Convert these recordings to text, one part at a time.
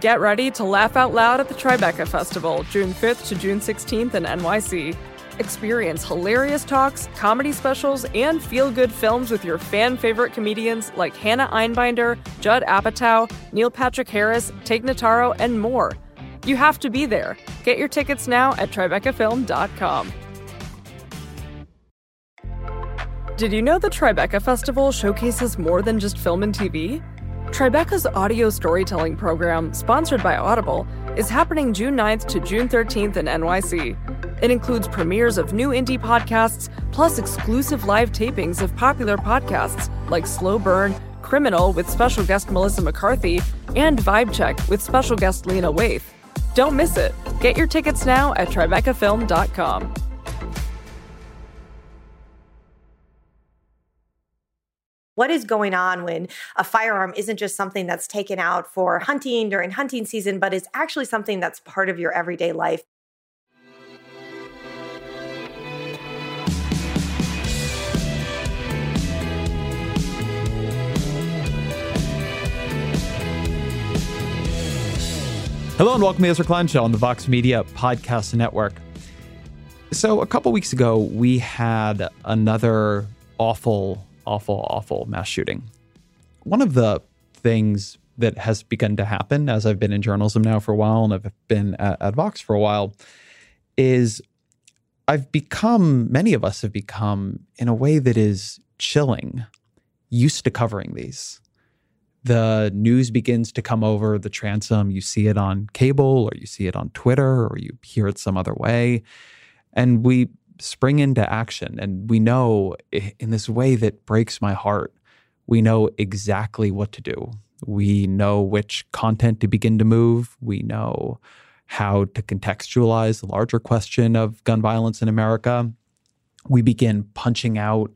Get ready to laugh out loud at the Tribeca Festival, June 5th to June 16th in NYC. Experience hilarious talks, comedy specials, and feel good films with your fan favorite comedians like Hannah Einbinder, Judd Apatow, Neil Patrick Harris, Tig Notaro, and more. You have to be there. Get your tickets now at TribecaFilm.com. Did you know the Tribeca Festival showcases more than just film and TV? Tribeca's audio storytelling program, sponsored by Audible, is happening June 9th to June 13th in NYC. It includes premieres of new indie podcasts, plus exclusive live tapings of popular podcasts like Slow Burn, Criminal with special guest Melissa McCarthy, and Vibe Check with special guest Lena Waithe. Don't miss it. Get your tickets now at TribecaFilm.com. What is going on when a firearm isn't just something that's taken out for hunting during hunting season, but is actually something that's part of your everyday life? Hello and welcome to the Ezra Klein Show on the Vox Media Podcast Network. So, a couple weeks ago, we had another awful, awful, awful mass shooting. One of the things that has begun to happen as I've been in journalism now for a while and I've been at, at Vox for a while is I've become, many of us have become, in a way that is chilling, used to covering these the news begins to come over the transom. You see it on cable, or you see it on Twitter, or you hear it some other way. And we spring into action. And we know in this way that breaks my heart, we know exactly what to do. We know which content to begin to move. We know how to contextualize the larger question of gun violence in America. We begin punching out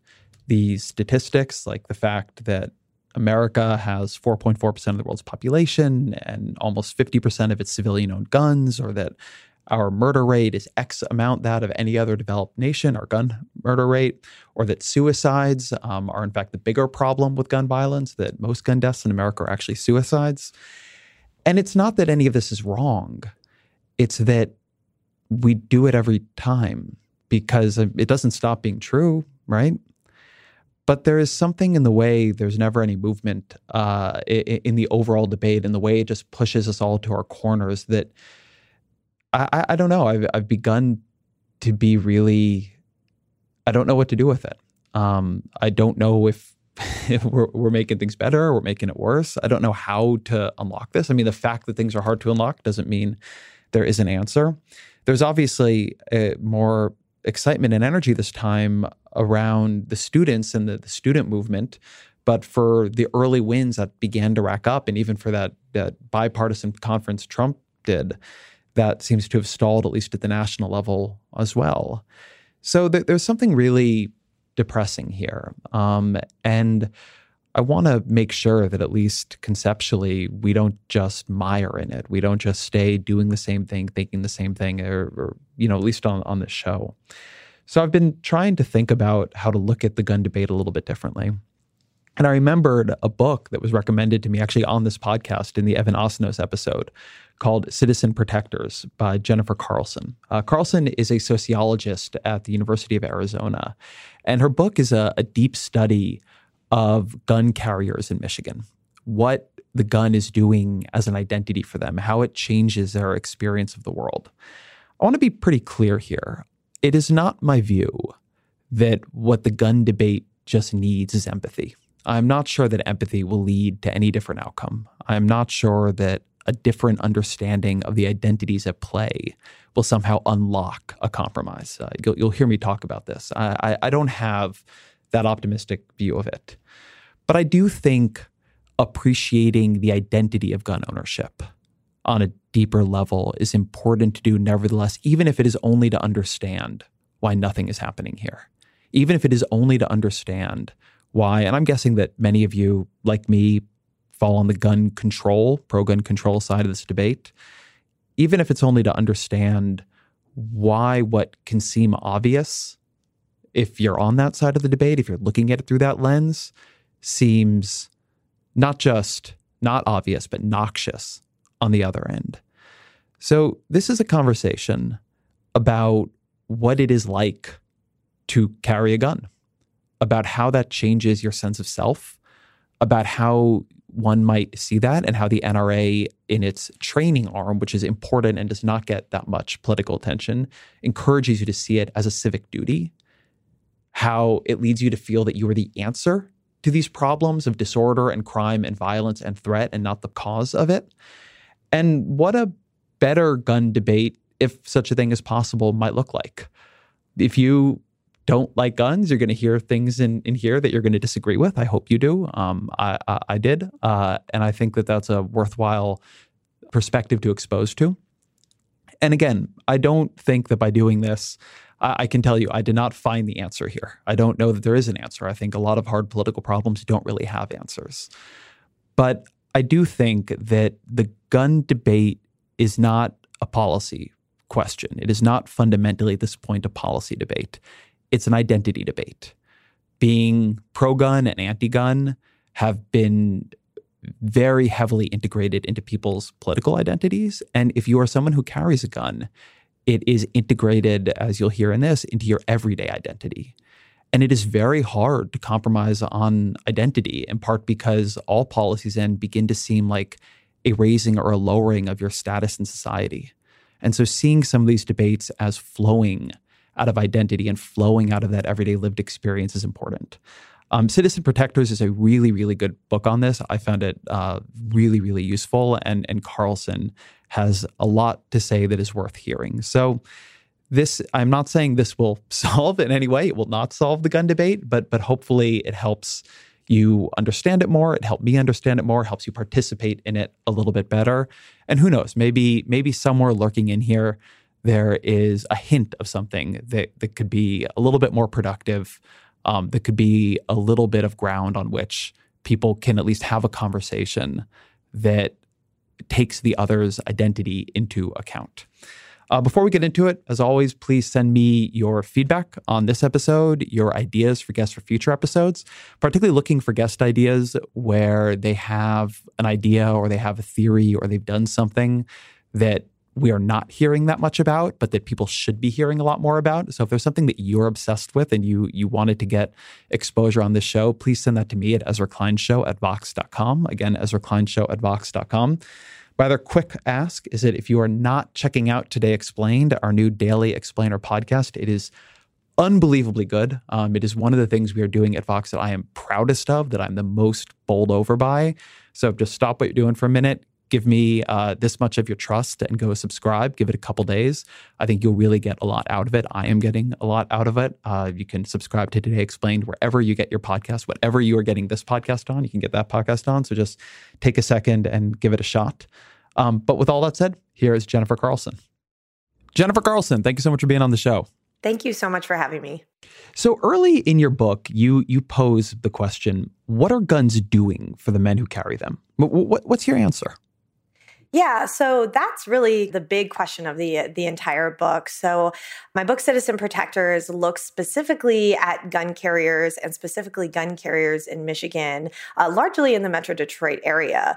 these statistics, like the fact that America has 4.4% of the world's population and almost 50% of its civilian owned guns, or that our murder rate is X amount that of any other developed nation, our gun murder rate, or that suicides um, are in fact the bigger problem with gun violence, that most gun deaths in America are actually suicides. And it's not that any of this is wrong, it's that we do it every time because it doesn't stop being true, right? but there is something in the way there's never any movement uh, in, the overall debate, in the way it just pushes us all to our corners. That I, I don't know. I've, I've begun to be really. I don't know what to do with it. Um, I don't know if, if we're, we're making things better or we're making it worse. I don't know how to unlock this. I mean, the fact that things are hard to unlock doesn't mean there is an answer. There's obviously a more excitement and energy this time around the students and the, the student movement. But for the early wins that began to rack up, and even for that, that bipartisan conference Trump did, that seems to have stalled, at least at the national level as well. So th- there's something really depressing here. Um, and I want to make sure that at least conceptually, we don't just mire in it. We don't just stay doing the same thing, thinking the same thing, or, or you know, at least on, on this show. So I've been trying to think about how to look at the gun debate a little bit differently. And I remembered a book that was recommended to me actually on this podcast in the Evan Osnos episode called Citizen Protectors by Jennifer Carlson. Uh, Carlson is a sociologist at the University of Arizona, and her book is a, a deep study of gun carriers in Michigan, what the gun is doing as an identity for them, how it changes their experience of the world. I want to be pretty clear here. It is not my view that what the gun debate just needs is empathy. I'm not sure that empathy will lead to any different outcome. I'm not sure that a different understanding of the identities at play will somehow unlock a compromise. Uh, you'll, you'll, hear me talk about this. I, I, I don't have that optimistic view of it. But I do think appreciating the identity of gun ownership on a deeper level is important to do, nevertheless, even if it is only to understand why nothing is happening here. Even if it is only to understand why, and I'm guessing that many of you, like me, fall on the gun control, pro gun control side of this debate, even if it's only to understand why what can seem obvious, if you're on that side of the debate, if you're looking at it through that lens, seems not just not obvious, but noxious on the other end. So, this is a conversation about what it is like to carry a gun, about how that changes your sense of self, about how one might see that and how the NRA, in its training arm, which is important and does not get that much political attention, encourages you to see it as a civic duty. How it leads you to feel that you are the answer to these problems of disorder and crime and violence and threat and not the cause of it. And what a better gun debate, if such a thing is possible, might look like. If you don't like guns, you're going to hear things in, in here that you're going to disagree with. I hope you do. Um, I, I, I, did. Uh, and I think that that's a worthwhile perspective to expose to. And again, I don't think that by doing this, I, I can tell you I did not find the answer here. I don't know that there is an answer. I think a lot of hard political problems don't really have answers. But I do think that the gun debate is not a policy question. It is not fundamentally at this point a policy debate it's an identity debate. Being pro gun and anti gun have been very heavily integrated into people's political identities. And if you are someone who carries a gun, it is integrated, as you'll hear in this, into your everyday identity. And it is very hard to compromise on identity, in part because all policies then begin to seem like a raising or a lowering of your status in society. And so seeing some of these debates as flowing out of identity and flowing out of that everyday lived experience is important. Um, Citizen Protectors is a really, really good book on this. I found it uh, really, really useful, and and Carlson has a lot to say that is worth hearing. So, this I'm not saying this will solve in any way. It will not solve the gun debate, but but hopefully it helps you understand it more. It helped me understand it more. Helps you participate in it a little bit better. And who knows? Maybe maybe somewhere lurking in here there is a hint of something that, that could be a little bit more productive, um, that could be a little bit of ground on which people can at least have a conversation that takes the other's identity into account. Uh, before we get into it, as always, please send me your feedback on this episode, your ideas for guests for future episodes, particularly looking for guest ideas where they have an idea or they have a theory or they've done something that we are not hearing that much about, but that people should be hearing a lot more about. So if there's something that you're obsessed with and you you wanted to get exposure on this show, please send that to me at Ezra Klein at Vox.com. Again, Ezra Klein at Vox.com. My quick ask is that if you are not checking out Today Explained, our new daily explainer podcast, it is unbelievably good. Um, it is one of the things we are doing at Vox that I am proudest of, that I'm the most bowled over by. So just stop what you're doing for a minute, give me uh, this much of your trust and go subscribe. Give it a couple days. I think you'll really get a lot out of it. I am getting a lot out of it. Uh, you can subscribe to Today Explained wherever you get your podcast, whatever you are getting this podcast on, you can get that podcast on. So just take a second and give it a shot. Um, but with all that said, here is Jennifer Carlson. Jennifer Carlson, thank you so much for being on the show. Thank you so much for having me. So early in your book, you you pose the question: What are guns doing for the men who carry them? What, what's your answer? Yeah, so that's really the big question of the the entire book. So my book Citizen Protectors looks specifically at gun carriers and specifically gun carriers in Michigan, uh, largely in the Metro Detroit area.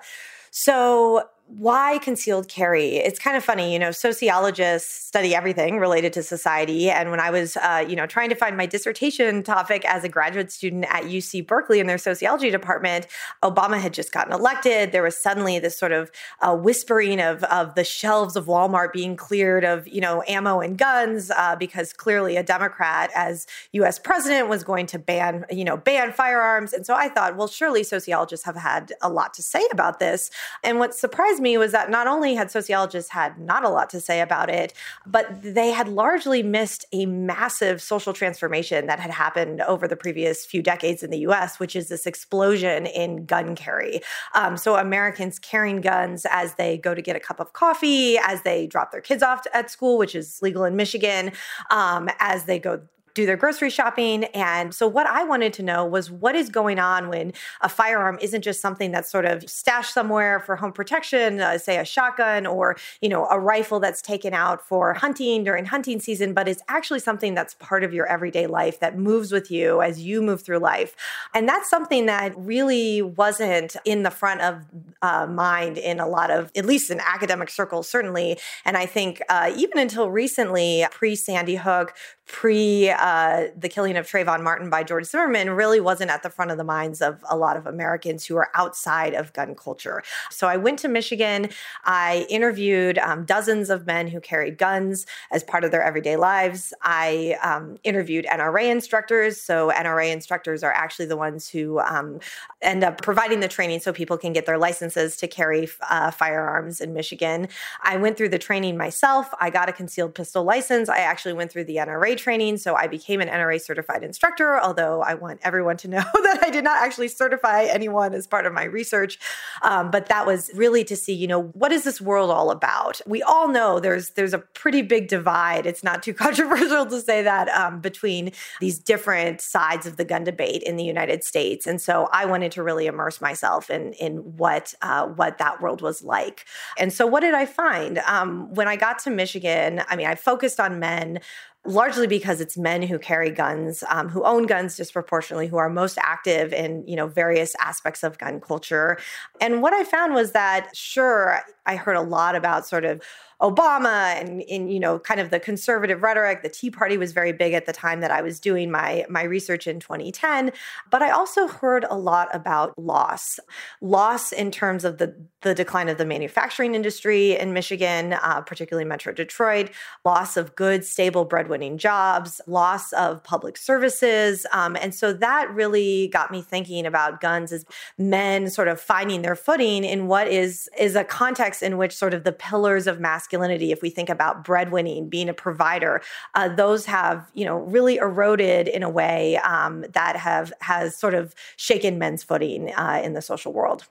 So why concealed carry? It's kind of funny, you know, sociologists study everything related to society. And when I was, uh, you know, trying to find my dissertation topic as a graduate student at UC Berkeley in their sociology department, Obama had just gotten elected. There was suddenly this sort of uh, whispering of, of the shelves of Walmart being cleared of, you know, ammo and guns uh, because clearly a Democrat as U.S. president was going to ban, you know, ban firearms. And so I thought, well, surely sociologists have had a lot to say about this. And what surprised me was that not only had sociologists had not a lot to say about it, but they had largely missed a massive social transformation that had happened over the previous few decades in the US, which is this explosion in gun carry. Um, so Americans carrying guns as they go to get a cup of coffee, as they drop their kids off at school, which is legal in Michigan, um, as they go do their grocery shopping. And so, what I wanted to know was what is going on when a firearm isn't just something that's sort of stashed somewhere for home protection, uh, say a shotgun or you know a rifle that's taken out for hunting during hunting season, but it's actually something that's part of your everyday life that moves with you as you move through life. And that's something that really wasn't in the front of uh, mind in a lot of, at least in academic circles, certainly. And I think uh, even until recently, pre Sandy Hook, pre uh, the killing of Trayvon Martin by George Zimmerman really wasn't at the front of the minds of a lot of Americans who are outside of gun culture. So I went to Michigan. I interviewed um, dozens of men who carried guns as part of their everyday lives. I um, interviewed NRA instructors. So NRA instructors are actually the ones who um, end up providing the training so people can get their licenses to carry uh, firearms in Michigan. I went through the training myself. I got a concealed pistol license. I actually went through the NRA training. So I became an NRA certified instructor, although I want everyone to know that I did not actually certify anyone as part of my research. Um, but that was really to see, you know, what is this world all about? We all know there's there's a pretty big divide. It's not too controversial to say that um, between these different sides of the gun debate in the United States. And so I wanted to really immerse myself in in what uh, what that world was like. And so what did I find um, when I got to Michigan? I mean, I focused on men largely because it's men who carry guns, um, who own guns disproportionately, who are most active in you know various aspects of gun culture. And what I found was that sure, I heard a lot about sort of Obama and in you know kind of the conservative rhetoric. The Tea Party was very big at the time that I was doing my my research in 2010. But I also heard a lot about loss, loss in terms of the the decline of the manufacturing industry in Michigan, uh, particularly Metro Detroit, loss of good, stable, breadwinning jobs, loss of public services, um, and so that really got me thinking about guns as men sort of finding their footing in what is is a context in which sort of the pillars of masculinity masculinity, if we think about breadwinning, being a provider, uh, those have you know really eroded in a way um, that have has sort of shaken men's footing uh, in the social world.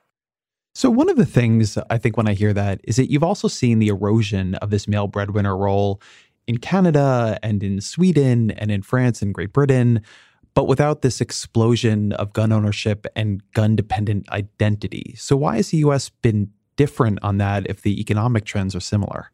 So, one of the things I think when I hear that is that you've also seen the erosion of this male breadwinner role in Canada and in Sweden and in France and Great Britain, but without this explosion of gun ownership and gun dependent identity. So, why has the US been different on that if the economic trends are similar?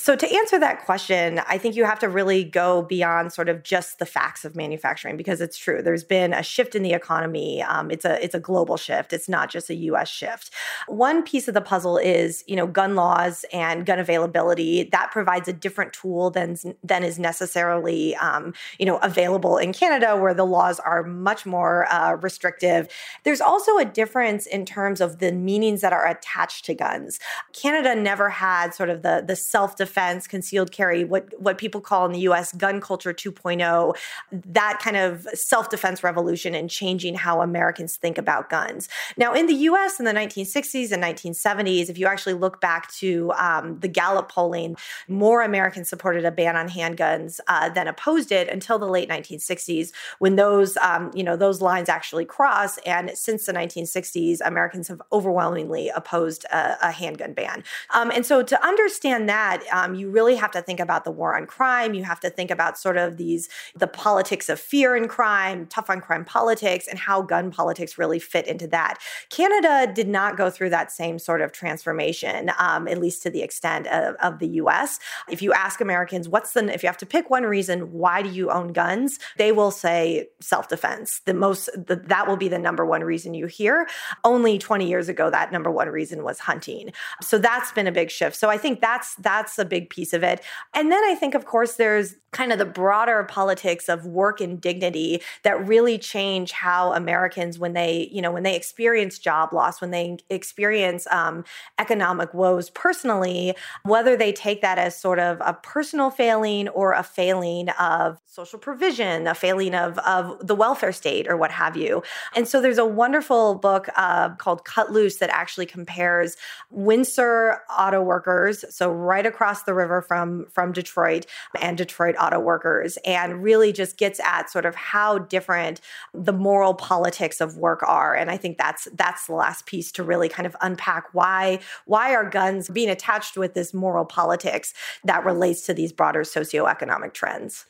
So, to answer that question, I think you have to really go beyond sort of just the facts of manufacturing because it's true. There's been a shift in the economy. Um, it's a it's a global shift. It's not just a U.S. shift. One piece of the puzzle is you know gun laws and gun availability. That provides a different tool than than is necessarily um, you know available in Canada, where the laws are much more uh, restrictive. There's also a difference in terms of the meanings that are attached to guns. Canada never had sort of the the self defense defense, concealed carry, what what people call in the US gun culture 2.0, that kind of self-defense revolution and changing how Americans think about guns. Now, in the US in the 1960s and 1970s, if you actually look back to um, the Gallup polling, more Americans supported a ban on handguns uh, than opposed it until the late 1960s, when those um, you know those lines actually cross. And since the 1960s, Americans have overwhelmingly opposed a, a handgun ban. Um, and so, to understand that, um, you really have to think about the war on crime. You have to think about sort of these the politics of fear and crime, tough on crime politics, and how gun politics really fit into that. Canada did not go through that same sort of transformation, um, at least to the extent of, of the U.S. If you ask Americans, what's the if you have to pick one reason why do you own guns, they will say self defense. The most the, that will be the number one reason you hear. Only 20 years ago, that number one reason was hunting. So that's been a big shift. So I think that's that's a big piece of it. And then I think, of course, there's kind of the broader politics of work and dignity that really change how Americans, when they, you know, when they experience job loss, when they experience um, economic woes personally, whether they take that as sort of a personal failing or a failing of social provision, a failing of, of the welfare state or what have you. And so there's a wonderful book uh, called Cut Loose that actually compares Windsor auto workers, so right across the river from, from Detroit and Detroit auto workers and really just gets at sort of how different the moral politics of work are. And I think that's that's the last piece to really kind of unpack why why are guns being attached with this moral politics that relates to these broader socioeconomic trends.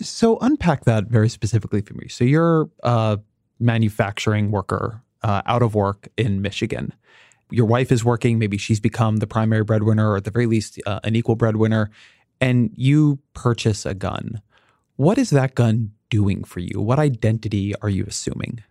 So unpack that very specifically for me. So you're a manufacturing worker uh, out of work in Michigan. Your wife is working. Maybe she's become the primary breadwinner, or at the very least, uh, an equal breadwinner. And you purchase a gun. What is that gun doing for you? What identity are you assuming?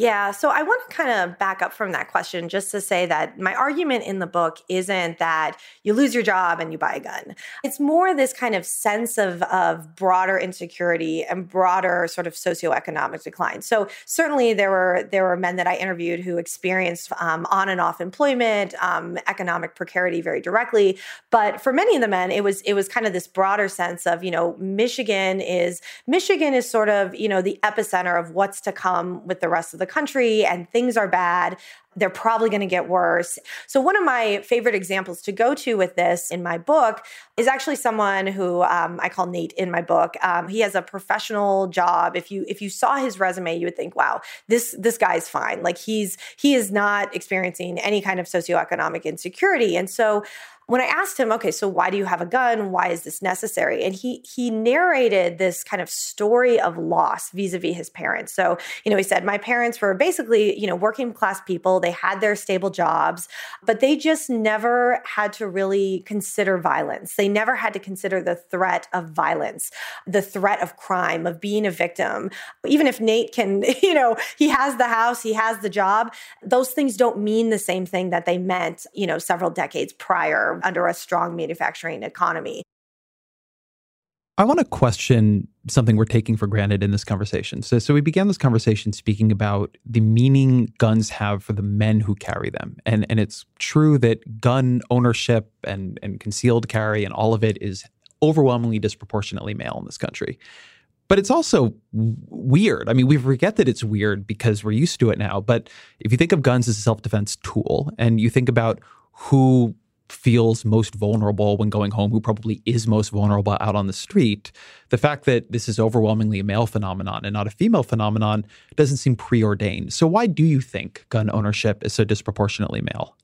Yeah, so I want to kind of back up from that question just to say that my argument in the book isn't that you lose your job and you buy a gun. It's more this kind of sense of, of broader insecurity and broader sort of socioeconomic decline. So certainly there were there were men that I interviewed who experienced um, on and off employment, um, economic precarity very directly. But for many of the men, it was it was kind of this broader sense of you know Michigan is Michigan is sort of you know the epicenter of what's to come with the rest of the country and things are bad. They're probably going to get worse. So, one of my favorite examples to go to with this in my book is actually someone who um, I call Nate in my book. Um, he has a professional job. If you if you saw his resume, you would think, "Wow, this this guy's fine. Like he's he is not experiencing any kind of socioeconomic insecurity." And so, when I asked him, okay, so why do you have a gun? Why is this necessary? And he he narrated this kind of story of loss vis-a-vis his parents. So, you know, he said, my parents were basically, you know, working class people. They had their stable jobs, but they just never had to really consider violence. They never had to consider the threat of violence, the threat of crime, of being a victim. Even if Nate can, you know, he has the house, he has the job, those things don't mean the same thing that they meant, you know, several decades prior under a strong manufacturing economy. I want to question something we're taking for granted in this conversation. So, so we began this conversation speaking about the meaning guns have for the men who carry them. And, and it's true that gun ownership and, and concealed carry and all of it is overwhelmingly disproportionately male in this country. But it's also weird. I mean, we forget that it's weird because we're used to it now. But if you think of guns as a self defense tool and you think about who feels most vulnerable when going home, who probably is most vulnerable out on the street, the fact that this is overwhelmingly a male phenomenon and not a female phenomenon doesn't seem preordained. So, why do you think gun ownership is so disproportionately male?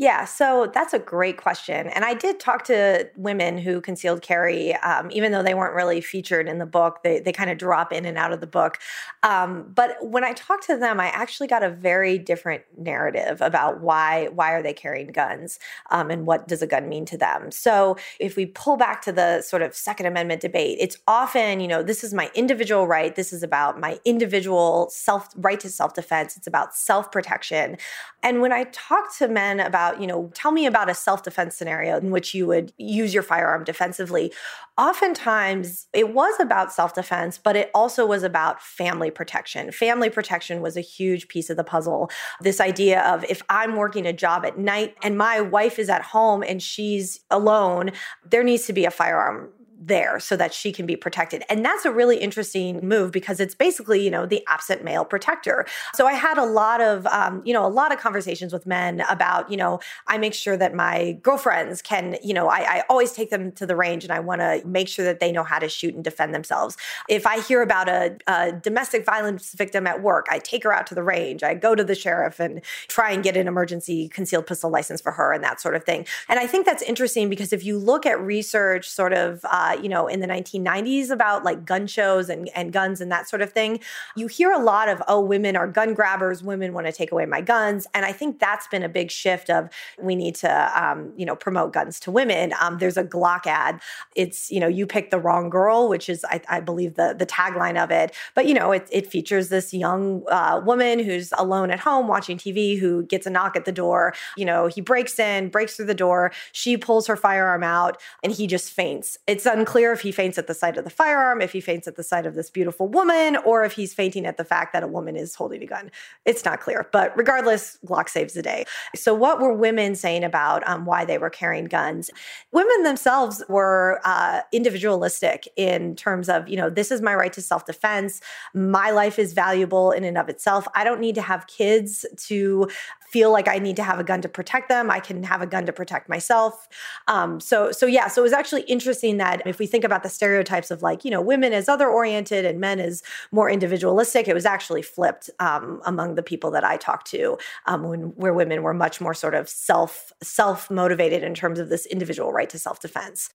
Yeah, so that's a great question. And I did talk to women who concealed carry, um, even though they weren't really featured in the book, they, they kind of drop in and out of the book. Um, but when I talked to them, I actually got a very different narrative about why, why are they carrying guns um, and what does a gun mean to them. So if we pull back to the sort of Second Amendment debate, it's often, you know, this is my individual right. This is about my individual self right to self defense. It's about self protection. And when I talk to men about about, you know, tell me about a self defense scenario in which you would use your firearm defensively. Oftentimes, it was about self defense, but it also was about family protection. Family protection was a huge piece of the puzzle. This idea of if I'm working a job at night and my wife is at home and she's alone, there needs to be a firearm there so that she can be protected. And that's a really interesting move because it's basically, you know, the absent male protector. So I had a lot of, um, you know, a lot of conversations with men about, you know, I make sure that my girlfriends can, you know, I, I always take them to the range and I want to make sure that they know how to shoot and defend themselves. If I hear about a, a domestic violence victim at work, I take her out to the range. I go to the sheriff and try and get an emergency concealed pistol license for her and that sort of thing. And I think that's interesting because if you look at research sort of, uh, uh, you know, in the 1990s about like gun shows and, and guns and that sort of thing, you hear a lot of, oh, women are gun grabbers, women want to take away my guns. And I think that's been a big shift of we need to, um, you know, promote guns to women. Um, there's a Glock ad. It's, you know, you pick the wrong girl, which is, I, I believe, the, the tagline of it. But, you know, it, it features this young uh, woman who's alone at home watching TV who gets a knock at the door. You know, he breaks in, breaks through the door. She pulls her firearm out and he just faints. It's un- unclear if he faints at the sight of the firearm, if he faints at the sight of this beautiful woman, or if he's fainting at the fact that a woman is holding a gun. It's not clear. But regardless, Glock saves the day. So, what were women saying about um, why they were carrying guns? Women themselves were uh, individualistic in terms of, you know, this is my right to self defense. My life is valuable in and of itself. I don't need to have kids to feel like I need to have a gun to protect them. I can have a gun to protect myself. Um, so, so yeah, so it was actually interesting that if we think about the stereotypes of like, you know, women as other oriented and men as more individualistic, it was actually flipped um, among the people that I talked to, um, when, where women were much more sort of self self motivated in terms of this individual right to self defense.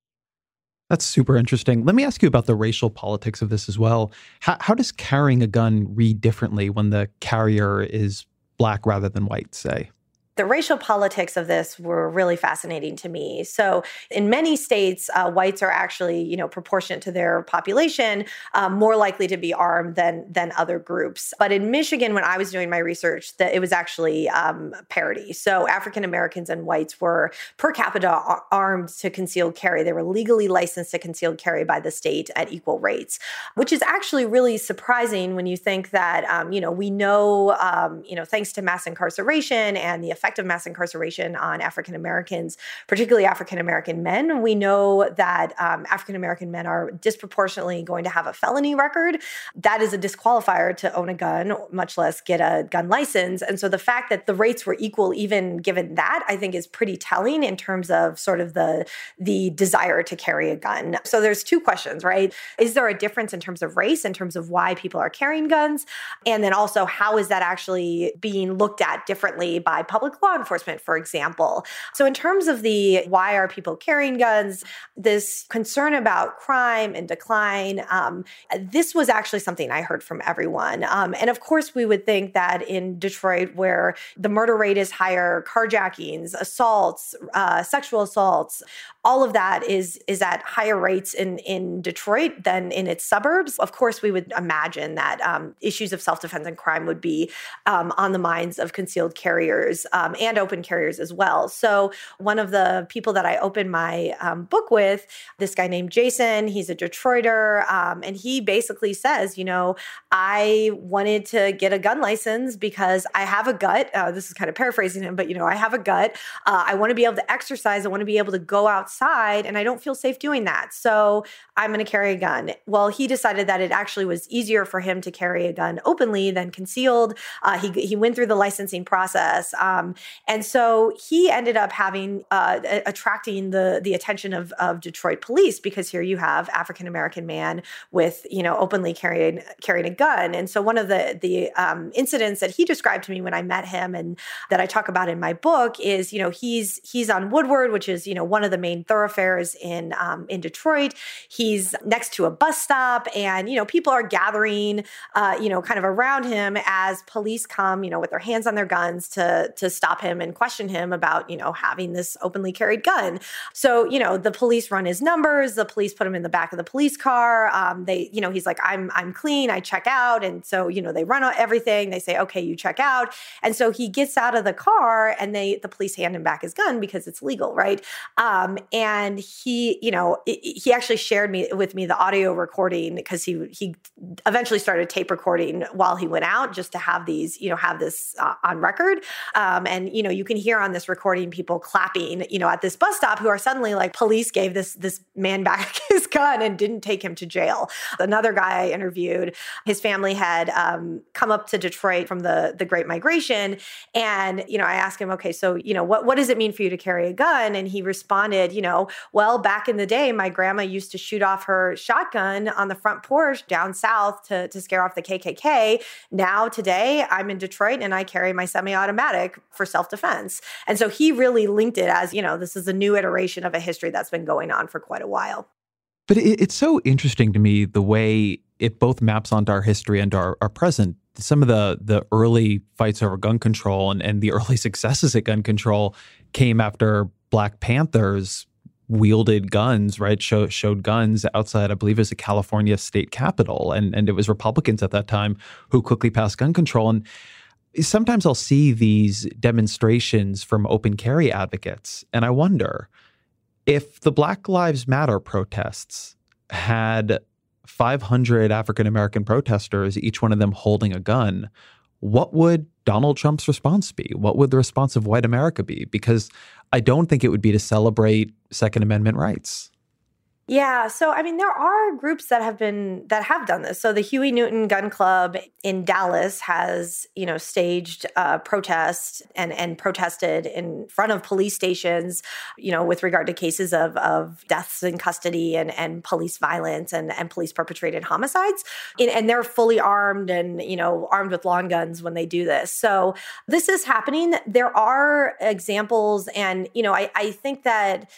That's super interesting. Let me ask you about the racial politics of this as well. How, how does carrying a gun read differently when the carrier is black rather than white, say? The racial politics of this were really fascinating to me. So, in many states, uh, whites are actually, you know, proportionate to their population, um, more likely to be armed than than other groups. But in Michigan, when I was doing my research, that it was actually um, parity. So, African Americans and whites were per capita armed to concealed carry. They were legally licensed to concealed carry by the state at equal rates, which is actually really surprising when you think that, um, you know, we know, um, you know, thanks to mass incarceration and the effect of mass incarceration on African Americans, particularly African American men. We know that um, African American men are disproportionately going to have a felony record. That is a disqualifier to own a gun, much less get a gun license. And so the fact that the rates were equal, even given that, I think is pretty telling in terms of sort of the the desire to carry a gun. So there's two questions, right? Is there a difference in terms of race, in terms of why people are carrying guns? And then also, how is that actually being looked at differently by public law enforcement, for example. So, in terms of the why are people carrying guns, this concern about crime and decline, um, this was actually something I heard from everyone. Um, and of course, we would think that in Detroit, where the murder rate is higher, carjackings, assaults, uh, sexual assaults, all of that is is at higher rates in in Detroit than in its suburbs. Of course, we would imagine that um, issues of self defense and crime would be um, on the minds of concealed carriers um, and open carriers as well. So one of the people that I opened my um, book with, this guy named Jason, he's a Detroiter, um, and he basically says, you know, I wanted to get a gun license because I have a gut. Uh, this is kind of paraphrasing him, but you know, I have a gut. Uh, I want to be able to exercise. I want to be able to go outside and I don't feel safe doing that. So I'm going to carry a gun. Well, he decided that it actually was easier for him to carry a gun openly than concealed. Uh, he, he went through the licensing process. Um, and so he ended up having, uh, attracting the, the attention of, of Detroit police because here you have African American man with, you know, openly carrying, carrying a gun. And so one of the, the um, incidents that he described to me when I met him and that I talk about in my book is, you know, he's, he's on Woodward, which is, you know, one of the main thoroughfares in um, in Detroit. He's next to a bus stop, and you know people are gathering, uh, you know, kind of around him as police come, you know, with their hands on their guns to to stop him and question him about you know having this openly carried gun. So you know the police run his numbers. The police put him in the back of the police car. Um, they you know he's like I'm I'm clean. I check out, and so you know they run everything. They say okay you check out, and so he gets out of the car, and they the police hand him back his gun because it's legal, right? Um, and he you know he actually shared me with me the audio recording because he he eventually started tape recording while he went out just to have these you know have this uh, on record um, and you know you can hear on this recording people clapping you know at this bus stop who are suddenly like police gave this this man back his gun and didn't take him to jail another guy i interviewed his family had um, come up to detroit from the the great migration and you know i asked him okay so you know what what does it mean for you to carry a gun and he responded you know, well, back in the day, my grandma used to shoot off her shotgun on the front porch down south to, to scare off the KKK. Now, today, I'm in Detroit and I carry my semi automatic for self defense. And so he really linked it as, you know, this is a new iteration of a history that's been going on for quite a while. But it, it's so interesting to me the way it both maps onto our history and our, our present some of the the early fights over gun control and, and the early successes at gun control came after Black Panthers wielded guns, right? Show, showed guns outside, I believe, it was the California state capitol, and and it was Republicans at that time who quickly passed gun control. And sometimes I'll see these demonstrations from open carry advocates, and I wonder if the Black Lives Matter protests had 500 African American protesters, each one of them holding a gun, what would Donald Trump's response be? What would the response of white America be? Because I don't think it would be to celebrate Second Amendment rights. Yeah, so I mean there are groups that have been that have done this. So the Huey Newton Gun Club in Dallas has, you know, staged uh, protests and and protested in front of police stations, you know, with regard to cases of of deaths in custody and and police violence and and police perpetrated homicides. And, and they're fully armed and, you know, armed with long guns when they do this. So this is happening. There are examples and, you know, I I think that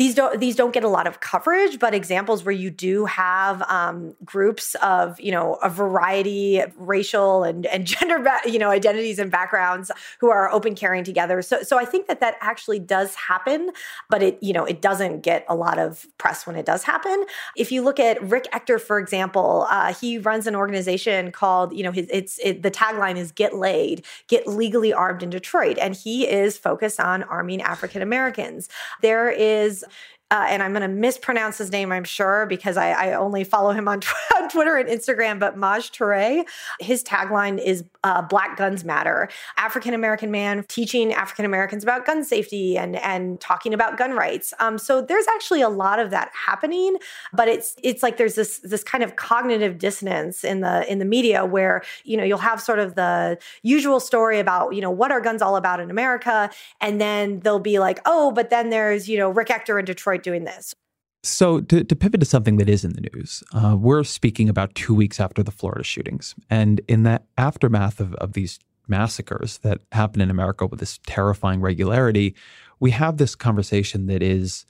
these don't these don't get a lot of coverage, but examples where you do have um, groups of you know a variety, of racial and and gender you know identities and backgrounds who are open carrying together. So so I think that that actually does happen, but it you know it doesn't get a lot of press when it does happen. If you look at Rick Ector, for example, uh, he runs an organization called you know his it's it, the tagline is "Get Laid, Get Legally Armed in Detroit," and he is focused on arming African Americans. There is uh, and I'm going to mispronounce his name, I'm sure, because I, I only follow him on, tw- on, Twitter and Instagram. But Maj Toure, his tagline is uh, "Black Guns Matter." African American man teaching African Americans about gun safety and and talking about gun rights. Um, so there's actually a lot of that happening, but it's it's like there's this this kind of cognitive dissonance in the in the media where you know you'll have sort of the usual story about you know what are guns all about in America, and then they'll be like, oh, but then there's you know Rick Ector in Detroit doing this. So, to, to pivot to something that is in the news, uh, we're speaking about two weeks after the Florida shootings. And in the aftermath of, of these massacres that happen in America with this terrifying regularity, we have this conversation that is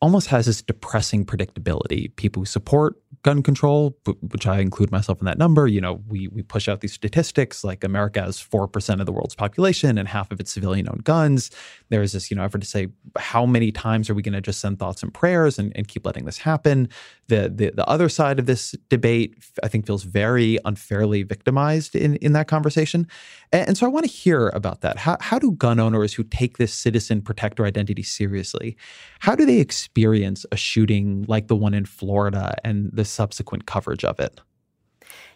almost has this depressing predictability. People who support gun control, which I include myself in that number, you know, we we push out these statistics like America has four percent of the world's population and half of its civilian-owned guns. There is this, you know, effort to say how many times are we going to just send thoughts and prayers and, and keep letting this happen? The, the the other side of this debate, I think, feels very unfairly victimized in in that conversation, and, and so I want to hear about that. How how do gun owners who take this citizen protector identity seriously, how do they experience a shooting like the one in Florida and the subsequent coverage of it?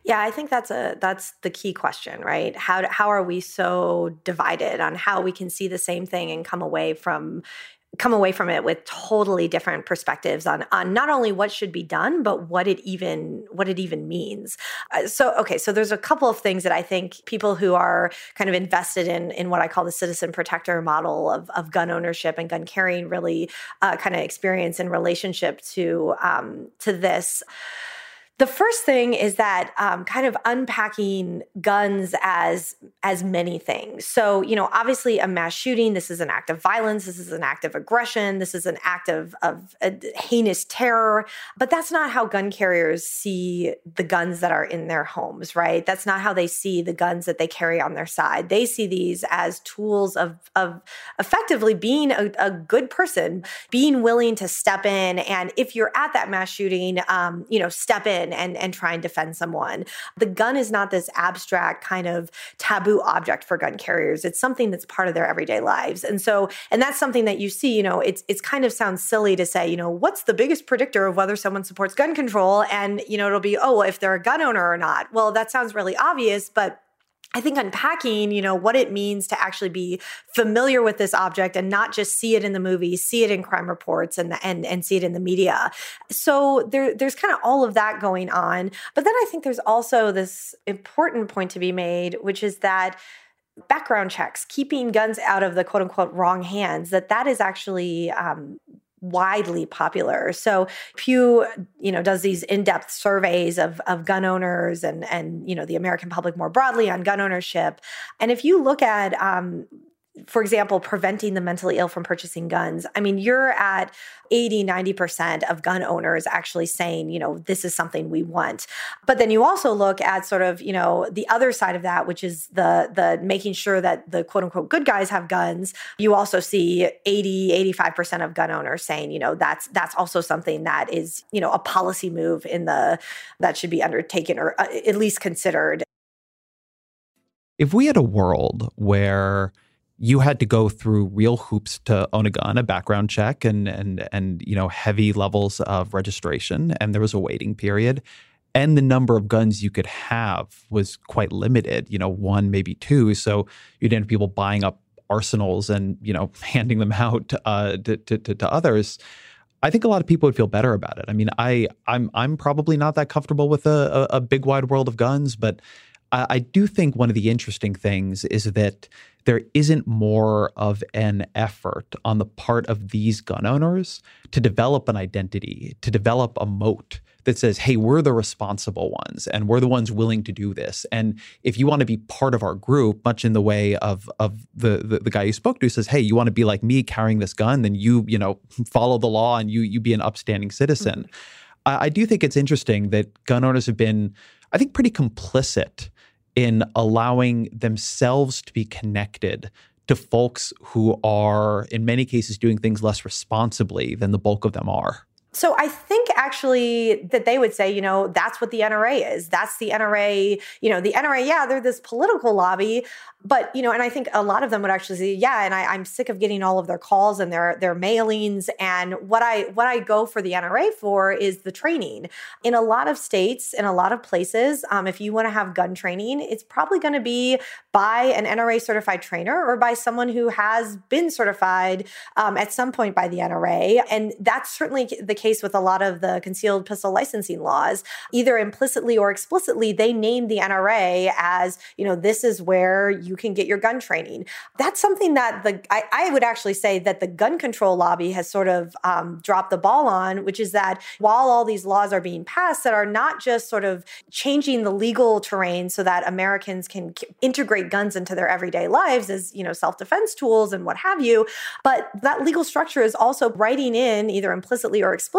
Yeah, I think that's a that's the key question, right? How how are we so divided on how we can see the same thing and come away from come away from it with totally different perspectives on on not only what should be done but what it even what it even means. Uh, so okay so there's a couple of things that i think people who are kind of invested in in what i call the citizen protector model of, of gun ownership and gun carrying really uh, kind of experience in relationship to um, to this the first thing is that um, kind of unpacking guns as as many things. So you know, obviously, a mass shooting. This is an act of violence. This is an act of aggression. This is an act of of heinous terror. But that's not how gun carriers see the guns that are in their homes. Right. That's not how they see the guns that they carry on their side. They see these as tools of of effectively being a, a good person, being willing to step in, and if you're at that mass shooting, um, you know, step in and, and try and defend someone. The gun is not this abstract kind of taboo object for gun carriers. It's something that's part of their everyday lives. And so, and that's something that you see, you know, it's it's kind of sounds silly to say, you know, what's the biggest predictor of whether someone supports gun control? And, you know, it'll be, oh, if they're a gun owner or not. Well, that sounds really obvious, but I think unpacking, you know, what it means to actually be familiar with this object and not just see it in the movies, see it in crime reports and and and see it in the media. So there there's kind of all of that going on. But then I think there's also this important point to be made, which is that background checks, keeping guns out of the quote unquote wrong hands, that that is actually um, widely popular. So Pew, you know, does these in-depth surveys of, of gun owners and and you know the American public more broadly on gun ownership. And if you look at um, for example, preventing the mentally ill from purchasing guns. I mean, you're at 80, 90% of gun owners actually saying, you know, this is something we want. But then you also look at sort of, you know, the other side of that, which is the the making sure that the quote unquote good guys have guns. You also see 80, 85% of gun owners saying, you know, that's that's also something that is, you know, a policy move in the that should be undertaken or uh, at least considered. If we had a world where you had to go through real hoops to own a gun, a background check, and and and you know heavy levels of registration, and there was a waiting period, and the number of guns you could have was quite limited. You know, one maybe two, so you'd end people buying up arsenals and you know handing them out uh, to, to, to others. I think a lot of people would feel better about it. I mean, I I'm I'm probably not that comfortable with a, a, a big wide world of guns, but I, I do think one of the interesting things is that there isn't more of an effort on the part of these gun owners to develop an identity, to develop a moat that says, hey, we're the responsible ones and we're the ones willing to do this. And if you want to be part of our group, much in the way of of the, the, the guy you spoke to says, hey, you want to be like me carrying this gun, then you, you know, follow the law and you you be an upstanding citizen. Mm-hmm. I, I do think it's interesting that gun owners have been, I think, pretty complicit in allowing themselves to be connected to folks who are, in many cases, doing things less responsibly than the bulk of them are. So I think actually that they would say, you know, that's what the NRA is. That's the NRA, you know, the NRA, yeah, they're this political lobby, but you know, and I think a lot of them would actually say, yeah, and I, am sick of getting all of their calls and their their mailings. And what I what I go for the NRA for is the training. In a lot of states, in a lot of places, um, if you want to have gun training, it's probably going to be by an NRA certified trainer or by someone who has been certified um, at some point by the NRA. And that's certainly the case with a lot of the concealed pistol licensing laws. Either implicitly or explicitly, they name the NRA as you know this is where you can get your gun training. That's something that the I, I would actually say that the gun control lobby has sort of um, dropped the ball on, which is that while all these laws are being passed that are not just sort of changing the legal terrain so that Americans can integrate guns into their everyday lives as you know self-defense tools and what have you, but that legal structure is also writing in either implicitly or explicitly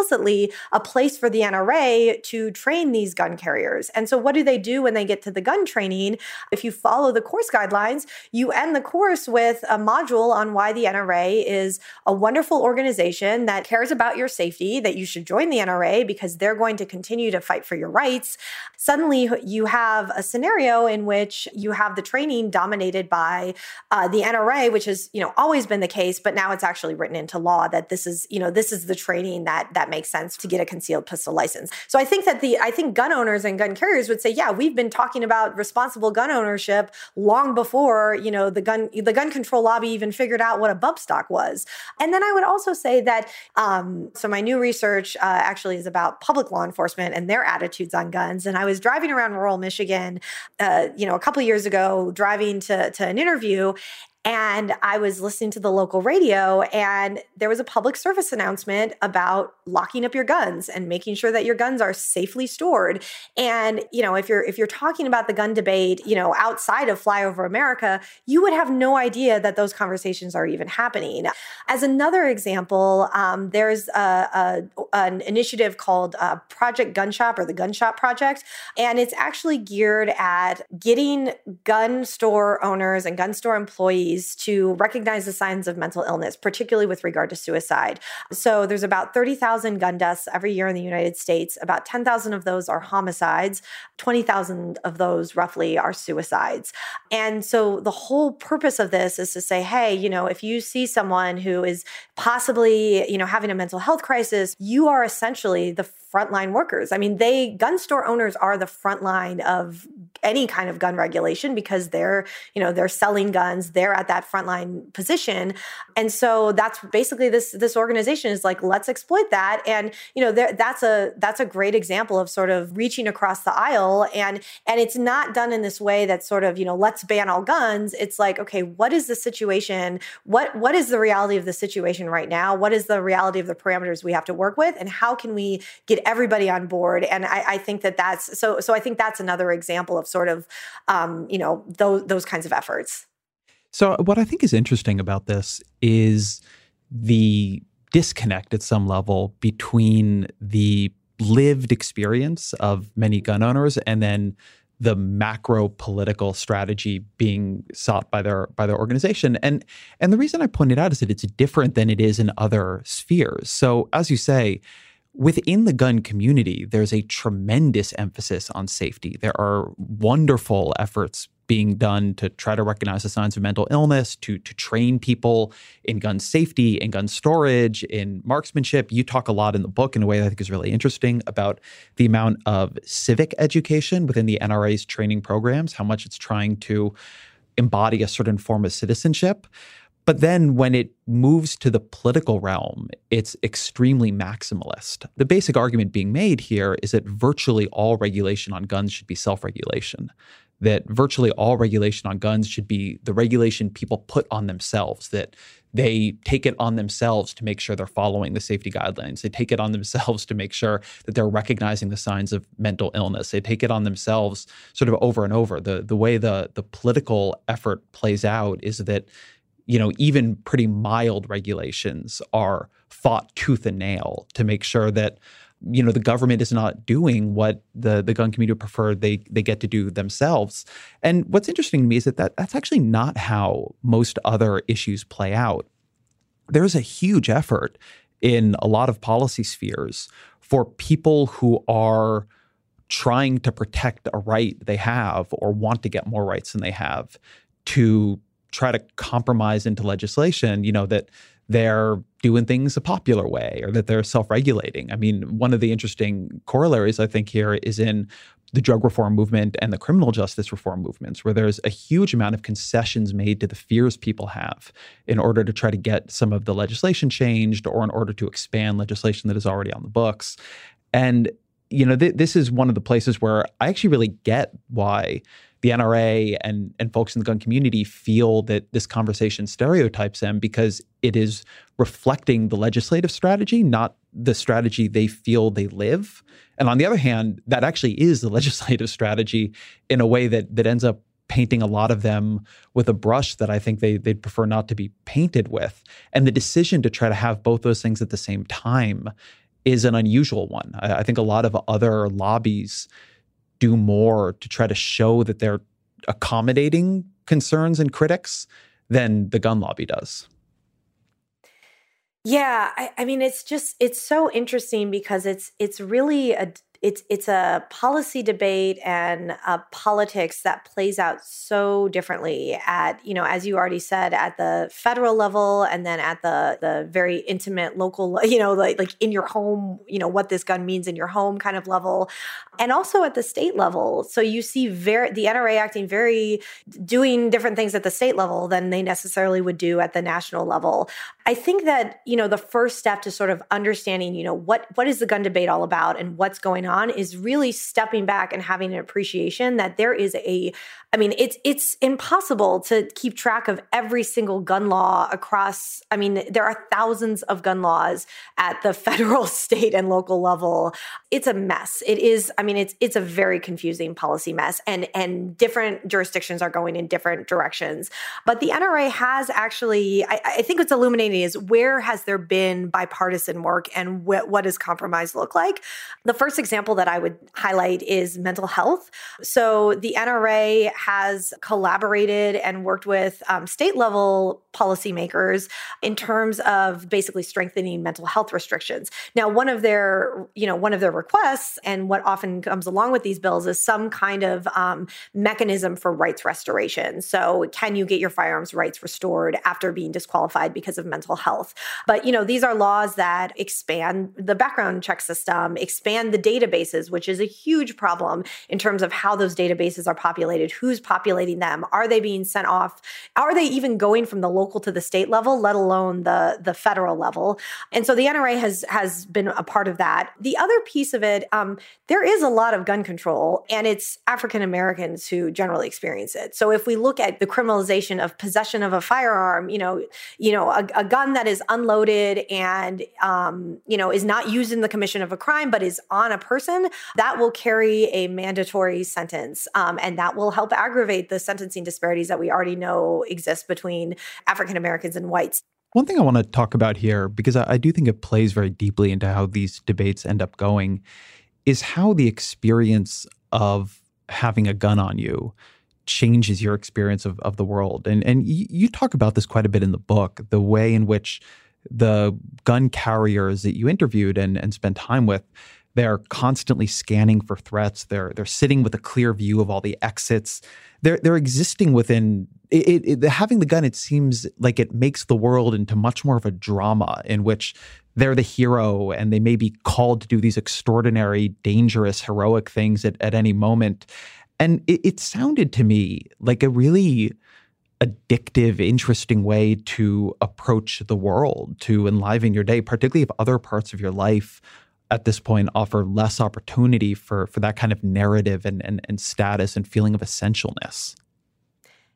a place for the NRA to train these gun carriers. And so what do they do when they get to the gun training? If you follow the course guidelines you end the course with a module on why the NRA is a wonderful organization that cares about your safety, that you should join the NRA because they're going to continue to fight for your rights. Suddenly, you have a scenario in which you have the training dominated by uh, the NRA, which has you know always been the case, but now it's actually written into law that this is you know this is the training that that makes sense to get a concealed pistol license. So I think that the I think gun owners and gun carriers would say, yeah, we've been talking about responsible gun ownership long before before you know the gun the gun control lobby even figured out what a bump stock was. And then I would also say that um, so my new research uh, actually is about public law enforcement and their attitudes on guns. And I was driving around rural Michigan, uh, you know, a couple years ago, driving to to an interview, and I was listening to the local radio, and there was a public service announcement about locking up your guns and making sure that your guns are safely stored. And you know, if you're if you're talking about the gun debate, you know, outside of Flyover America, you would have no idea that those conversations are even happening. As another example, um, there's a, a, an initiative called uh, Project Gun Shop or the Gun Shop Project, and it's actually geared at getting gun store owners and gun store employees to recognize the signs of mental illness, particularly with regard to suicide. So there's about 30,000 gun deaths every year in the United States. About 10,000 of those are homicides, 20,000 of those roughly are suicides. And so the whole purpose of this is to say, hey, you know, if you see someone who is possibly, you know, having a mental health crisis, you are essentially the frontline workers. I mean, they gun store owners are the front line of any kind of gun regulation because they're, you know, they're selling guns, they're at that frontline position. And so that's basically this this organization is like let's exploit that and, you know, that's a that's a great example of sort of reaching across the aisle and and it's not done in this way that's sort of, you know, let's ban all guns. It's like, okay, what is the situation? What what is the reality of the situation right now? What is the reality of the parameters we have to work with and how can we get everybody on board. And I, I, think that that's so. So I think that's another example of sort of, um, you know, those those kinds of efforts. So what I think is interesting about this is the disconnect at some level between the lived experience of many gun owners and then the macro political strategy being sought by their by their organization and and the reason I pointed out is that it's different than it is in other spheres. So as you say, Within the gun community, there's a tremendous emphasis on safety. There are wonderful efforts being done to try to recognize the signs of mental illness, to to train people in gun safety, in gun storage, in marksmanship. You talk a lot in the book in a way that I think is really interesting about the amount of civic education within the NRA's training programs, how much it's trying to embody a certain form of citizenship. But then when it moves to the political realm, it's extremely maximalist. The basic argument being made here is that virtually all regulation on guns should be self regulation. that virtually all regulation on guns should be the regulation people put on themselves, that they take it on themselves to make sure they're following the safety guidelines. They take it on themselves to make sure that they're recognizing the signs of mental illness. They take it on themselves sort of over and over. The the way the the political effort plays out is that you know even pretty mild regulations are fought tooth and nail to make sure that you know the government is not doing what the the gun community prefer they they get to do themselves. And what's interesting to me is that, that that's actually not how most other issues play out. There's a huge effort in a lot of policy spheres for people who are trying to protect a right they have or want to get more rights than they have to try to compromise into legislation, you know, that they're doing things a popular way or that they're self-regulating. I mean, one of the interesting corollaries I think here is in the drug reform movement and the criminal justice reform movements, where there's a huge amount of concessions made to the fears people have in order to try to get some of the legislation changed or in order to expand legislation that is already on the books. And you know, th- this is one of the places where I actually really get why the NRA and and folks in the gun community feel that this conversation stereotypes them because it is reflecting the legislative strategy, not the strategy they feel they live. And on the other hand, that actually is the legislative strategy in a way that that ends up painting a lot of them with a brush that I think they they'd prefer not to be painted with. And the decision to try to have both those things at the same time is an unusual one. I, I think a lot of other lobbies do more to try to show that they're accommodating concerns and critics than the gun lobby does. Yeah, I, I, mean, it's just it's so interesting because it's it's really a it's it's a policy debate and a politics that plays out so differently at you know as you already said at the federal level and then at the the very intimate local you know like like in your home you know what this gun means in your home kind of level. And also at the state level. So you see very the NRA acting very doing different things at the state level than they necessarily would do at the national level. I think that you know the first step to sort of understanding you know what what is the gun debate all about and what's going on is really stepping back and having an appreciation that there is a I mean, it's it's impossible to keep track of every single gun law across. I mean, there are thousands of gun laws at the federal, state, and local level. It's a mess. It is. I mean, it's it's a very confusing policy mess, and and different jurisdictions are going in different directions. But the NRA has actually, I, I think what's illuminating is where has there been bipartisan work, and wh- what does compromise look like? The first example that I would highlight is mental health. So the NRA has collaborated and worked with um, state level policymakers in terms of basically strengthening mental health restrictions. Now, one of their, you know, one of their requests, and what often comes along with these bills, is some kind of um, mechanism for rights restoration. So, can you get your firearms rights restored after being disqualified because of mental health? But you know, these are laws that expand the background check system, expand the databases, which is a huge problem in terms of how those databases are populated, who's populating them? Are they being sent off? Are they even going from the local to the state level, let alone the the federal level? And so the NRA has has been a part of that. The other piece of it, um, there is a lot of gun control, and it's African Americans who generally experience it. So if we look at the criminalization of possession of a firearm, you know, you know, a, a gun that is unloaded and um, you know is not used in the commission of a crime, but is on a person, that will carry a mandatory sentence, um, and that will help aggravate the sentencing disparities that we already know exist between African Americans and whites. One thing I want to talk about here, because I, I, do think it plays very deeply into how these debates end up going, is how the experience of having a gun on you changes your experience of, of the world. And and you, you talk about this quite a bit in the book, the way in which the gun carriers that you interviewed and, and spent time with they're constantly scanning for threats. They're they're sitting with a clear view of all the exits. They're they're existing within it, it, having the gun. It seems like it makes the world into much more of a drama in which they're the hero and they may be called to do these extraordinary, dangerous, heroic things at, at any moment. And it, it sounded to me like a really addictive, interesting way to approach the world, to enliven your day, particularly if other parts of your life at this point offer less opportunity for for that kind of narrative and and, and status and feeling of essentialness.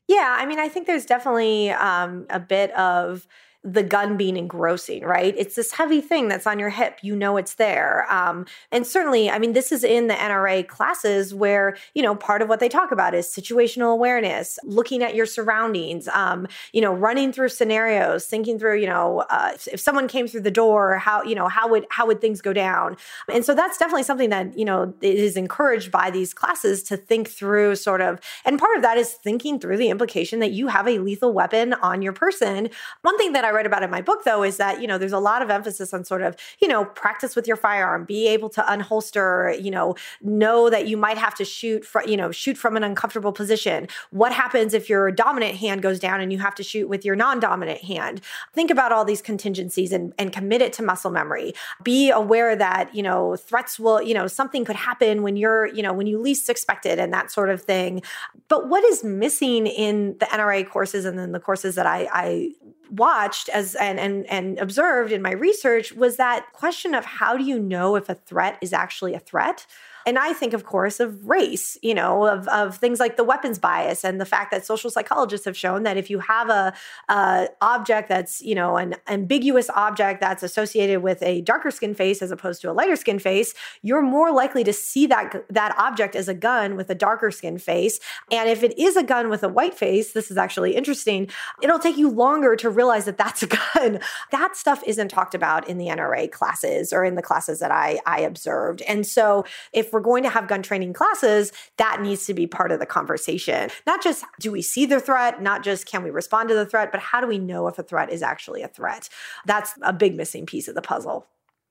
Yeah, I mean, I think there's definitely um, a bit of the gun being engrossing, right? It's this heavy thing that's on your hip. You know it's there. Um, and certainly, I mean, this is in the NRA classes where, you know, part of what they talk about is situational awareness, looking at your surroundings, um, you know, running through scenarios, thinking through, you know, uh, if someone came through the door, how, you know, how would, how would things go down? And so that's definitely something that, you know, is encouraged by these classes to think through sort of, and part of that is thinking through the implication that you have a lethal weapon on your person. One thing that I write about in my book, though, is that, you know, there's a lot of emphasis on sort of, you know, practice with your firearm, be able to unholster, you know, know that you might have to shoot, fr- you know, shoot from an uncomfortable position. What happens if your dominant hand goes down and you have to shoot with your non dominant hand? Think about all these contingencies and, and commit it to muscle memory. Be aware that, you know, threats will, you know, something could happen when you're, you know, when you least expect it and that sort of thing. But what is missing in the NRA courses and then the courses that I, I watched as and, and and observed in my research was that question of how do you know if a threat is actually a threat and I think, of course, of race, you know, of, of things like the weapons bias and the fact that social psychologists have shown that if you have a, a object that's, you know, an ambiguous object that's associated with a darker skin face as opposed to a lighter skin face, you're more likely to see that that object as a gun with a darker skin face. And if it is a gun with a white face, this is actually interesting. It'll take you longer to realize that that's a gun. that stuff isn't talked about in the NRA classes or in the classes that I I observed. And so if if we're going to have gun training classes, that needs to be part of the conversation. Not just do we see the threat, not just can we respond to the threat, but how do we know if a threat is actually a threat? That's a big missing piece of the puzzle.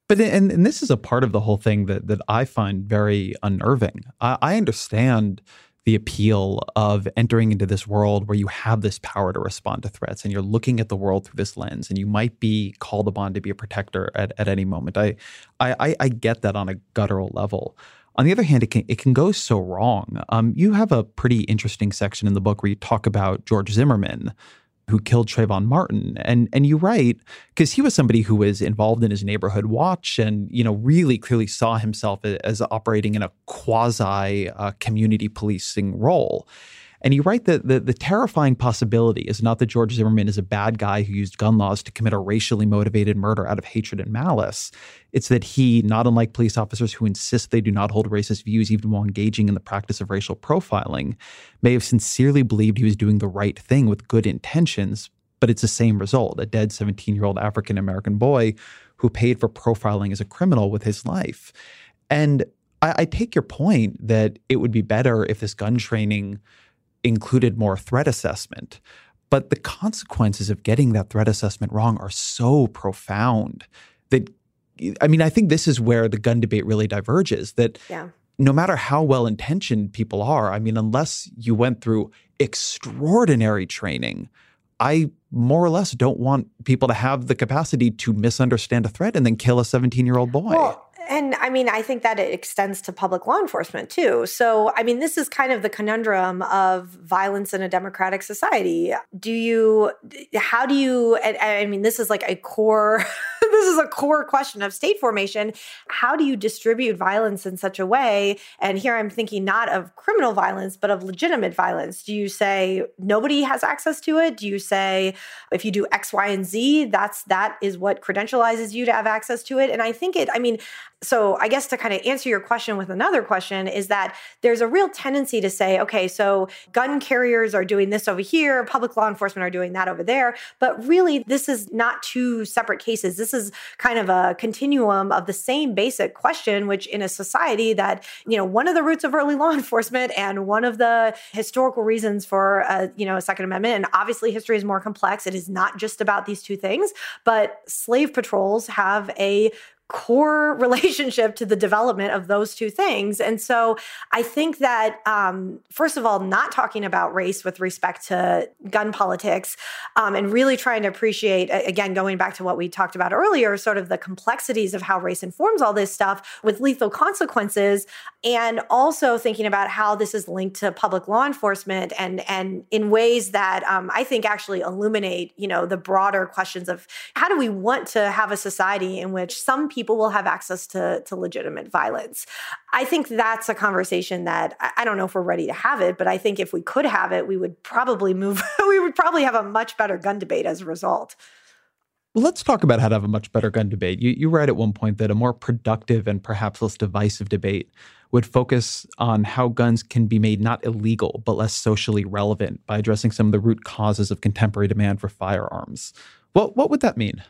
But and, and this is a part of the whole thing that that I find very unnerving. I, I understand the appeal of entering into this world where you have this power to respond to threats and you're looking at the world through this lens and you might be called upon to be a protector at, at any moment. I, I I get that on a guttural level. On the other hand, it can it can go so wrong. Um, you have a pretty interesting section in the book where you talk about George Zimmerman, who killed Trayvon Martin, and and you write because he was somebody who was involved in his neighborhood watch, and you know really clearly saw himself as operating in a quasi uh, community policing role. And you write that the, the terrifying possibility is not that George Zimmerman is a bad guy who used gun laws to commit a racially motivated murder out of hatred and malice. It's that he, not unlike police officers who insist they do not hold racist views even while engaging in the practice of racial profiling, may have sincerely believed he was doing the right thing with good intentions, but it's the same result a dead 17 year old African American boy who paid for profiling as a criminal with his life. And I, I take your point that it would be better if this gun training included more threat assessment. But the consequences of getting that threat assessment wrong are so profound that, I mean, I think this is where the gun debate really diverges that yeah. no matter how well intentioned people are, I mean, unless you went through extraordinary training, I more or less don't want people to have the capacity to misunderstand a threat and then kill a 17 year old boy. Well, and I mean, I think that it extends to public law enforcement too. So, I mean, this is kind of the conundrum of violence in a democratic society. Do you, how do you, I mean, this is like a core this is a core question of state formation. How do you distribute violence in such a way? And here I'm thinking not of criminal violence, but of legitimate violence. Do you say nobody has access to it? Do you say if you do X, Y, and Z, that's that is what credentializes you to have access to it? And I think it, I mean, so I guess to kind of answer your question with another question is that there's a real tendency to say, okay, so gun carriers are doing this over here, public law enforcement are doing that over there. But really, this is not two separate cases. This is kind of a continuum of the same basic question, which in a society that, you know, one of the roots of early law enforcement and one of the historical reasons for, a, you know, a Second Amendment, and obviously history is more complex. It is not just about these two things, but slave patrols have a core relationship to the development of those two things. And so I think that, um, first of all, not talking about race with respect to gun politics um, and really trying to appreciate, again, going back to what we talked about earlier, sort of the complexities of how race informs all this stuff with lethal consequences. And also thinking about how this is linked to public law enforcement and and in ways that um, I think actually illuminate you know the broader questions of how do we want to have a society in which some people will have access to to legitimate violence. I think that's a conversation that I don't know if we're ready to have it, but I think if we could have it, we would probably move. we would probably have a much better gun debate as a result. Let's talk about how to have a much better gun debate. You, you write at one point that a more productive and perhaps less divisive debate would focus on how guns can be made not illegal, but less socially relevant by addressing some of the root causes of contemporary demand for firearms. What, what would that mean?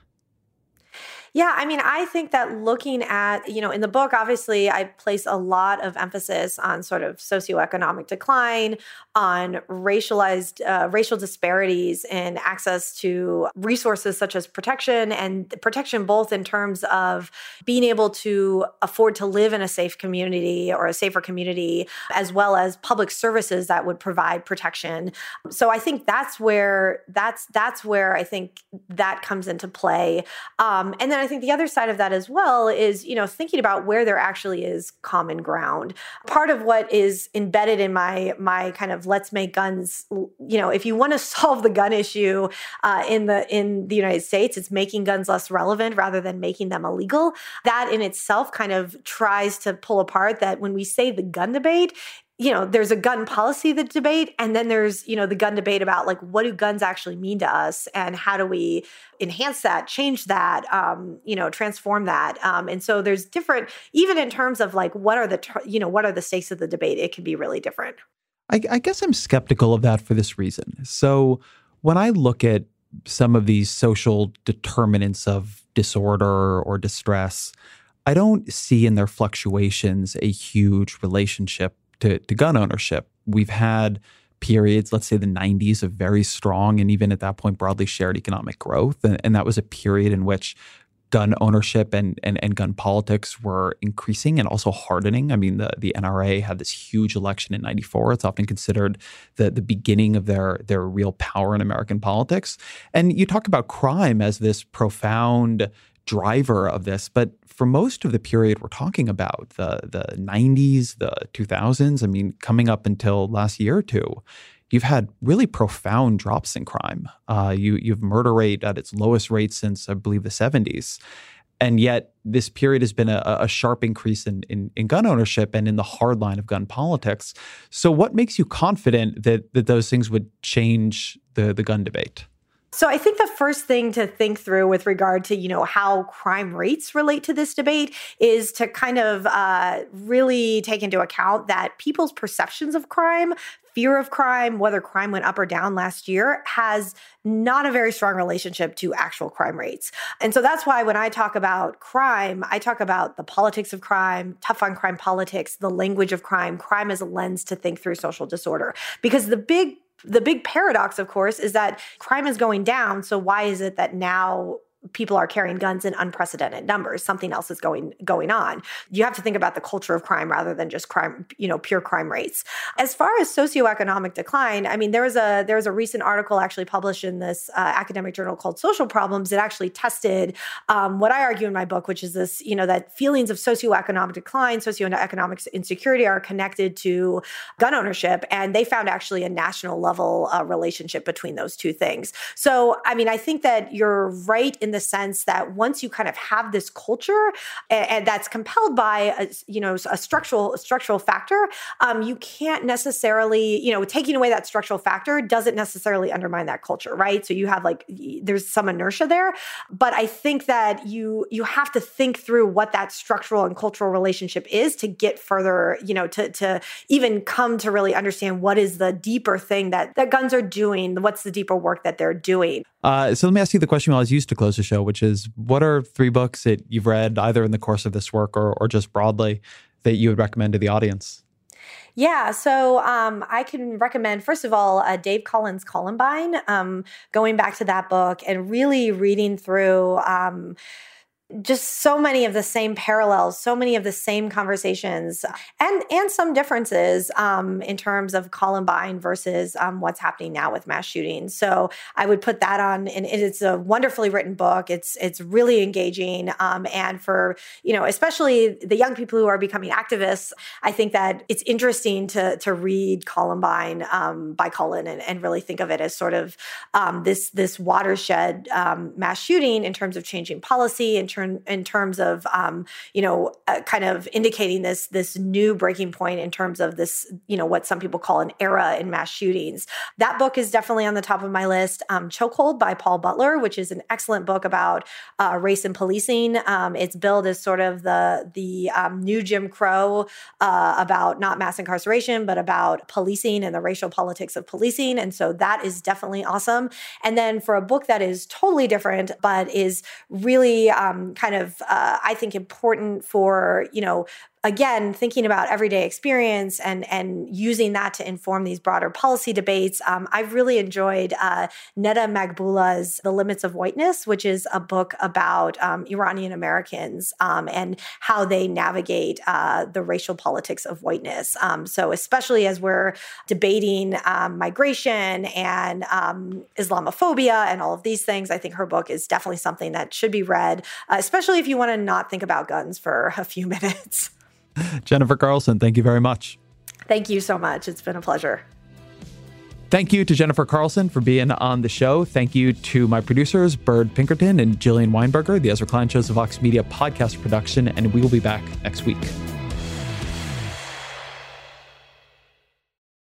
Yeah, I mean, I think that looking at, you know, in the book, obviously, I place a lot of emphasis on sort of socioeconomic decline, on racialized, uh, racial disparities in access to resources such as protection and protection both in terms of being able to afford to live in a safe community or a safer community, as well as public services that would provide protection. So I think that's where that's that's where I think that comes into play. Um, and then then I think the other side of that as well is, you know, thinking about where there actually is common ground. Part of what is embedded in my my kind of let's make guns, you know, if you want to solve the gun issue uh, in the in the United States, it's making guns less relevant rather than making them illegal. That in itself kind of tries to pull apart that when we say the gun debate, you know there's a gun policy the debate and then there's you know the gun debate about like what do guns actually mean to us and how do we enhance that change that um, you know transform that um, and so there's different even in terms of like what are the you know what are the stakes of the debate it can be really different. I, I guess i'm skeptical of that for this reason. So when i look at some of these social determinants of disorder or distress I don't see in their fluctuations a huge relationship to, to gun ownership. We've had periods, let's say the 90s, of very strong and even at that point broadly shared economic growth. And, and that was a period in which gun ownership and, and, and gun politics were increasing and also hardening. I mean, the, the NRA had this huge election in 94. It's often considered the, the beginning of their, their real power in American politics. And you talk about crime as this profound driver of this. But for most of the period we're talking about, the the 90s, the 2000s, I mean, coming up until last year or two, you've had really profound drops in crime. Uh, you you've murder rate at its lowest rate since I believe the 70s. And yet, this period has been a, a sharp increase in, in, in, gun ownership and in the hard line of gun politics. So, what makes you confident that, that those things would change the, the gun debate? So I think the first thing to think through with regard to you know how crime rates relate to this debate is to kind of uh, really take into account that people's perceptions of crime, fear of crime, whether crime went up or down last year, has not a very strong relationship to actual crime rates. And so that's why when I talk about crime, I talk about the politics of crime, tough on crime politics, the language of crime, crime as a lens to think through social disorder. Because the big the big paradox, of course, is that crime is going down. So why is it that now people are carrying guns in unprecedented numbers. Something else is going going on. You have to think about the culture of crime rather than just crime you know pure crime rates. As far as socioeconomic decline i mean there was a there was a recent article actually published in this uh, academic journal called social problems. That actually tested um, what i argue in my book which is this you know that feelings of socioeconomic decline socioeconomic insecurity are connected to gun ownership and they found actually a national level uh, relationship between those two things. So i mean i think that you're right in in the sense that once you kind of have this culture and, and that's compelled by a, you know a structural a structural factor, um, you can't necessarily you know taking away that structural factor doesn't necessarily undermine that culture, right? So you have like there's some inertia there, but I think that you you have to think through what that structural and cultural relationship is to get further, you know, to to even come to really understand what is the deeper thing that that guns are doing, what's the deeper work that they're doing. Uh, so let me ask you the question we always used to close the show, which is what are three books that you've read either in the course of this work or, or just broadly that you would recommend to the audience? Yeah, so um, I can recommend, first of all, uh, Dave Cullen's Columbine, um, going back to that book and really reading through. Um, just so many of the same parallels, so many of the same conversations, and and some differences um, in terms of Columbine versus um, what's happening now with mass shootings. So I would put that on, and it's a wonderfully written book. It's it's really engaging, um, and for you know, especially the young people who are becoming activists, I think that it's interesting to to read Columbine um, by Cullen and, and, really think of it as sort of um, this this watershed um, mass shooting in terms of changing policy in in terms of um, you know uh, kind of indicating this this new breaking point in terms of this you know what some people call an era in mass shootings. That book is definitely on the top of my list. Um, Chokehold by Paul Butler, which is an excellent book about uh, race and policing. Um, it's billed as sort of the the um, new Jim Crow uh, about not mass incarceration, but about policing and the racial politics of policing. And so that is definitely awesome. And then for a book that is totally different, but is really um, kind of, uh, I think, important for, you know, again thinking about everyday experience and and using that to inform these broader policy debates um, i've really enjoyed uh, Neda Maghbouleh's the limits of whiteness which is a book about um, iranian americans um, and how they navigate uh, the racial politics of whiteness. Um, so especially as we're debating um, migration and um, islamophobia and all of these things i think her book is definitely something that should be read uh, especially if you want to not think about guns for a few minutes Jennifer Carlson, thank you very much. Thank you so much. It's been a pleasure. Thank you to Jennifer Carlson for being on the show. Thank you to my producers, Bird Pinkerton and Jillian Weinberger. The Ezra Klein Show's a Vox Media podcast production, and we will be back next week.